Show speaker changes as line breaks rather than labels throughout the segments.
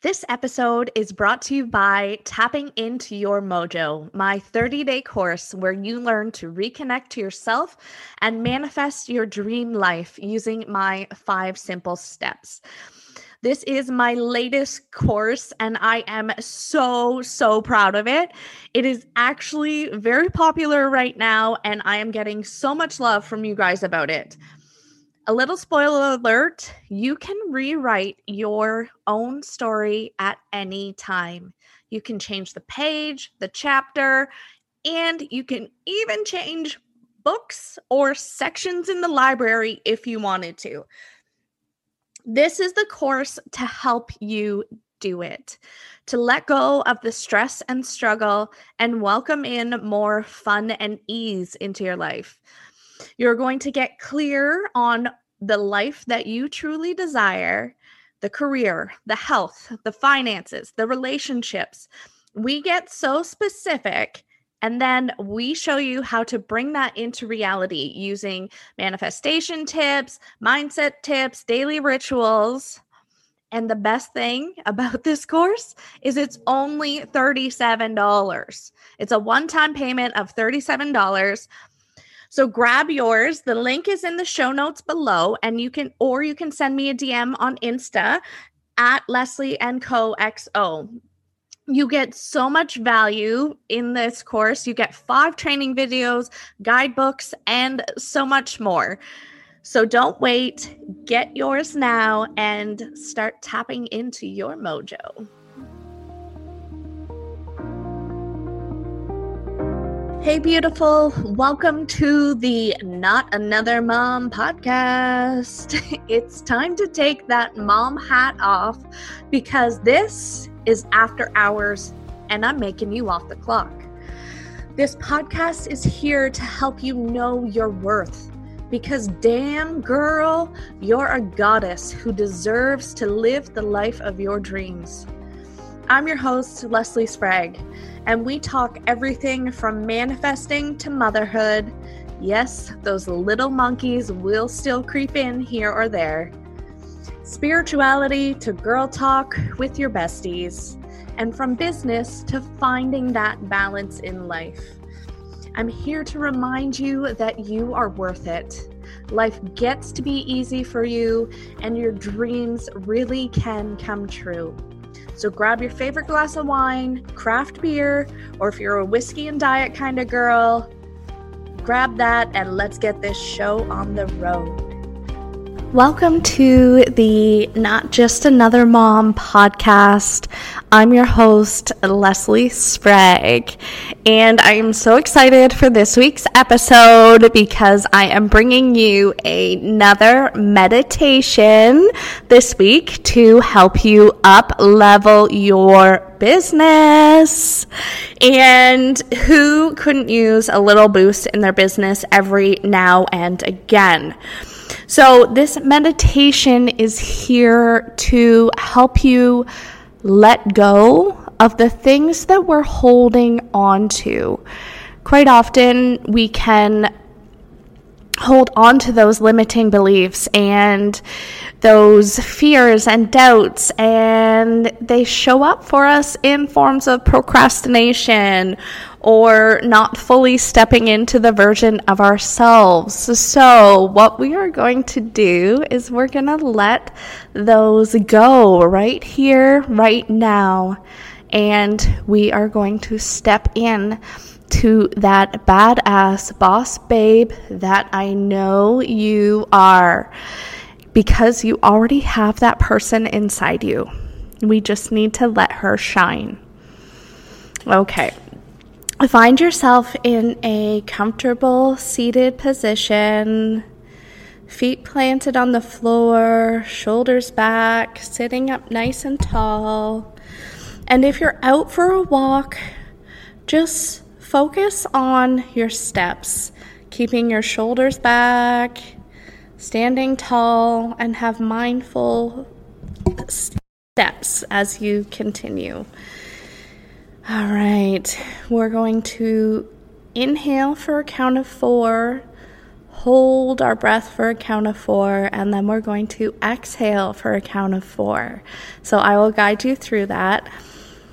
This episode is brought to you by Tapping Into Your Mojo, my 30 day course where you learn to reconnect to yourself and manifest your dream life using my five simple steps. This is my latest course, and I am so, so proud of it. It is actually very popular right now, and I am getting so much love from you guys about it a little spoiler alert you can rewrite your own story at any time. You can change the page, the chapter, and you can even change books or sections in the library if you wanted to. This is the course to help you do it, to let go of the stress and struggle and welcome in more fun and ease into your life. You're going to get clear on the life that you truly desire the career, the health, the finances, the relationships. We get so specific. And then we show you how to bring that into reality using manifestation tips, mindset tips, daily rituals. And the best thing about this course is it's only $37. It's a one time payment of $37. So grab yours. The link is in the show notes below, and you can, or you can send me a DM on Insta at Leslie and Co XO. You get so much value in this course. You get five training videos, guidebooks, and so much more. So don't wait. Get yours now and start tapping into your mojo. Hey, beautiful. Welcome to the Not Another Mom podcast. It's time to take that mom hat off because this is after hours and I'm making you off the clock. This podcast is here to help you know your worth because, damn girl, you're a goddess who deserves to live the life of your dreams. I'm your host, Leslie Sprague, and we talk everything from manifesting to motherhood. Yes, those little monkeys will still creep in here or there. Spirituality to girl talk with your besties, and from business to finding that balance in life. I'm here to remind you that you are worth it. Life gets to be easy for you, and your dreams really can come true. So grab your favorite glass of wine, craft beer, or if you're a whiskey and diet kind of girl, grab that and let's get this show on the road. Welcome to the Not Just Another Mom podcast. I'm your host, Leslie Sprague, and I am so excited for this week's episode because I am bringing you another meditation this week to help you up level your business. And who couldn't use a little boost in their business every now and again? So, this meditation is here to help you let go of the things that we're holding on to. Quite often, we can hold on to those limiting beliefs and those fears and doubts, and they show up for us in forms of procrastination or not fully stepping into the version of ourselves. So, what we are going to do is we're going to let those go right here, right now, and we are going to step in to that badass boss babe that I know you are because you already have that person inside you. We just need to let her shine. Okay. Find yourself in a comfortable seated position, feet planted on the floor, shoulders back, sitting up nice and tall. And if you're out for a walk, just focus on your steps, keeping your shoulders back, standing tall, and have mindful steps as you continue. All right, we're going to inhale for a count of four, hold our breath for a count of four, and then we're going to exhale for a count of four. So I will guide you through that.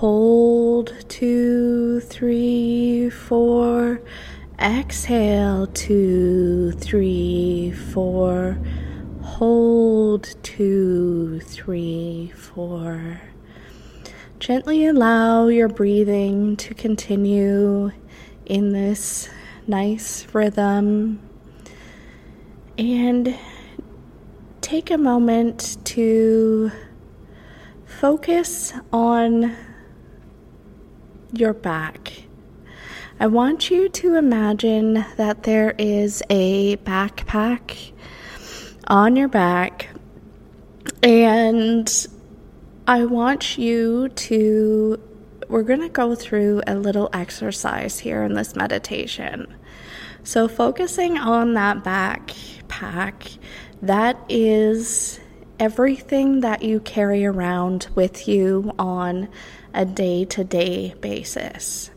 Hold, two, three, four. Exhale, two, three, four. Hold, two, three, four. Gently allow your breathing to continue in this nice rhythm. And take a moment to focus on your back. I want you to imagine that there is a backpack on your back, and I want you to. We're going to go through a little exercise here in this meditation. So, focusing on that backpack, that is everything that you carry around with you on a day to day basis.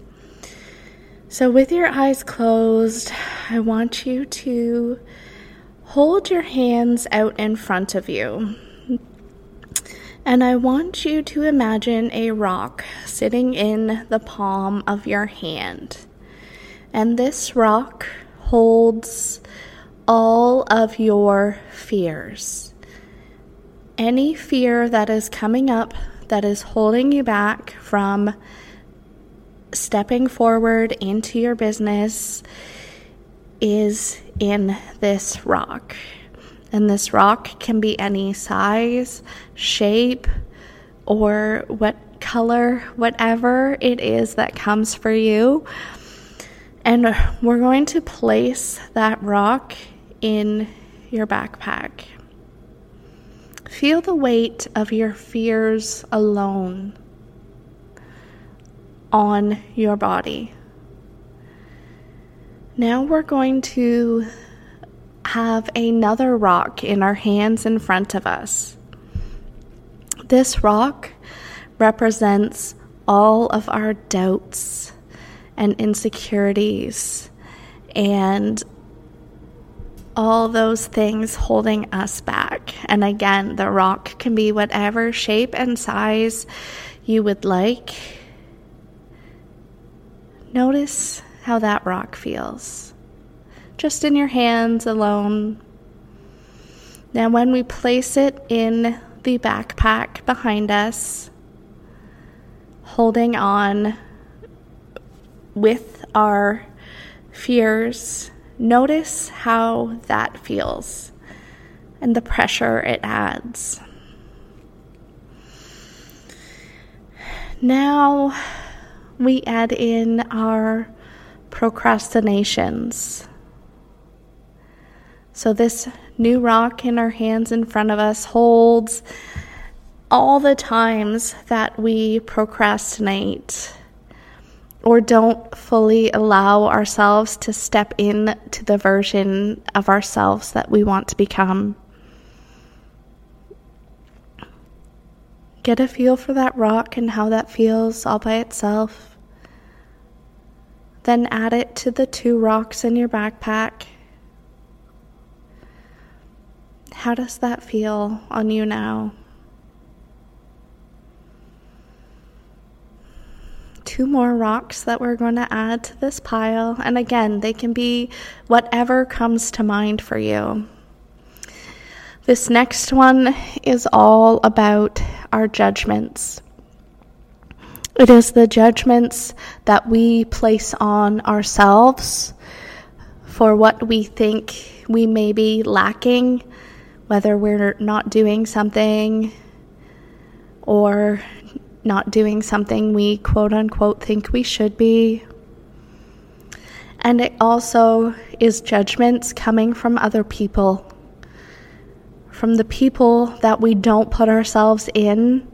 So, with your eyes closed, I want you to hold your hands out in front of you. And I want you to imagine a rock sitting in the palm of your hand. And this rock holds all of your fears. Any fear that is coming up that is holding you back from stepping forward into your business is in this rock. And this rock can be any size, shape, or what color, whatever it is that comes for you. And we're going to place that rock in your backpack. Feel the weight of your fears alone on your body. Now we're going to have another rock in our hands in front of us. This rock represents all of our doubts and insecurities and all those things holding us back. And again, the rock can be whatever shape and size you would like. Notice how that rock feels. Just in your hands alone. Now, when we place it in the backpack behind us, holding on with our fears Notice how that feels and the pressure it adds. Now we add in our procrastinations. So, this new rock in our hands in front of us holds all the times that we procrastinate or don't fully allow ourselves to step in to the version of ourselves that we want to become. Get a feel for that rock and how that feels all by itself. Then add it to the two rocks in your backpack. How does that feel on you now? Two more rocks that we're going to add to this pile. And again, they can be whatever comes to mind for you. This next one is all about our judgments. It is the judgments that we place on ourselves for what we think we may be lacking whether we're not doing something or not doing something we quote unquote think we should be. And it also is judgments coming from other people, from the people that we don't put ourselves in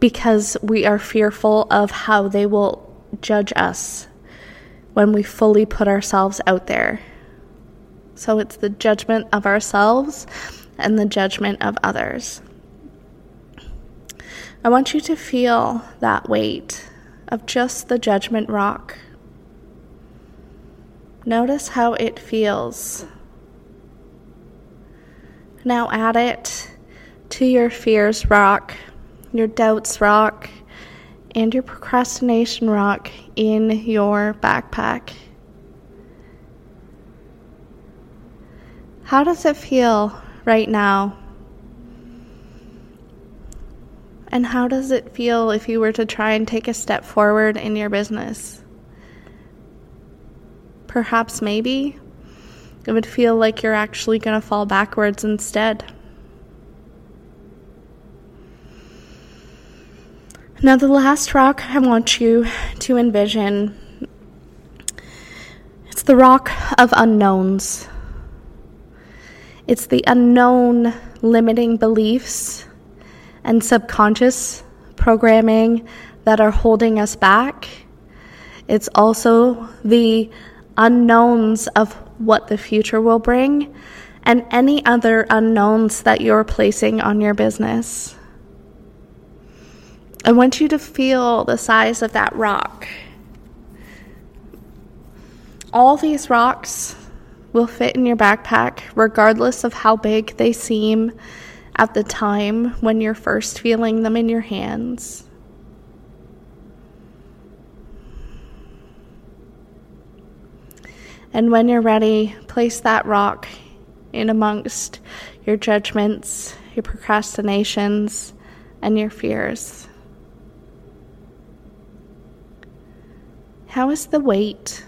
because we are fearful of how they will judge us when we fully put ourselves out there. So it's the judgment of ourselves and the judgment of others. I want you to feel that weight of just the judgment rock. Notice how it feels. Now add it to your fears rock, your doubts rock, and your procrastination rock in your backpack. How does it feel right now? And how does it feel if you were to try and take a step forward in your business? Perhaps, maybe, it would feel like you're actually going to fall backwards instead. Now, the last rock I want you to envision it's the rock of unknowns. It's the unknown limiting beliefs and subconscious programming that are holding us back. It's also the unknowns of what the future will bring and any other unknowns that you're placing on your business. I want you to feel the size of that rock. All these rocks will fit in your backpack, regardless of how big they seem at the time when you're first feeling them in your hands. And when you're ready, place that rock in amongst your judgments, your procrastinations, and your fears. How is the weight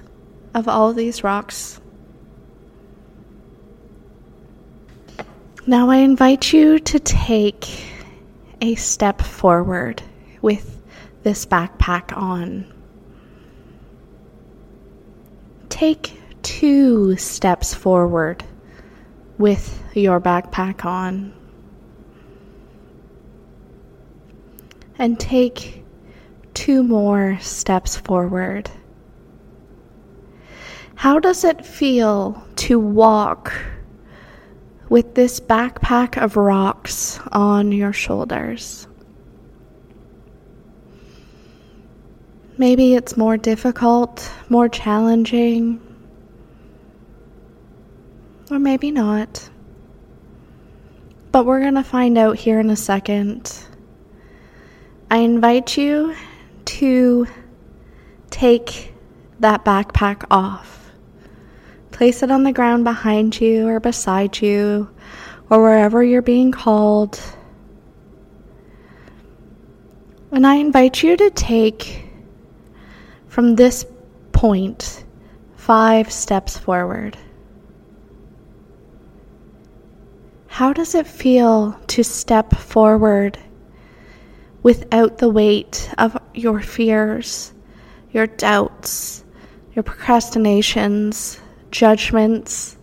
of all these rocks Now I invite you to take a step forward with this backpack on. Take two steps forward with your backpack on. And take two more steps forward. How does it feel to walk? With this backpack of rocks on your shoulders. Maybe it's more difficult, more challenging, or maybe not. But we're going to find out here in a second. I invite you to take that backpack off. Place it on the ground behind you or beside you or wherever you're being called. And I invite you to take from this point five steps forward. How does it feel to step forward without the weight of your fears, your doubts, your procrastinations, judgments,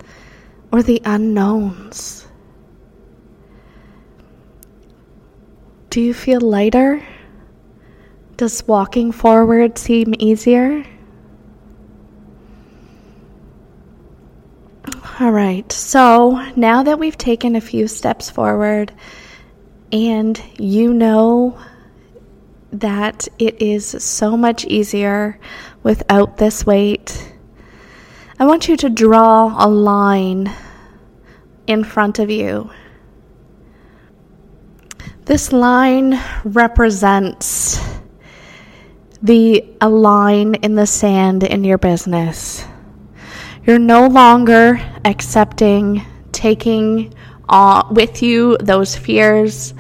or the unknowns? Do you feel lighter? Does walking forward seem easier? All right, so now that we've taken a few steps forward, and you know that it is so much easier without this weight, I want you to draw a line in front of you. This line represents the a line in the sand in your business. You're no longer accepting, taking uh, with you those fears,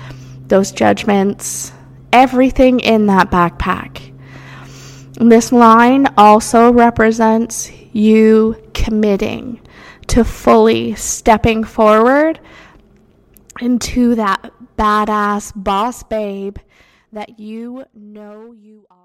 those judgments, everything in that backpack. This line also represents you committing to fully stepping forward into that badass boss babe that you know you are.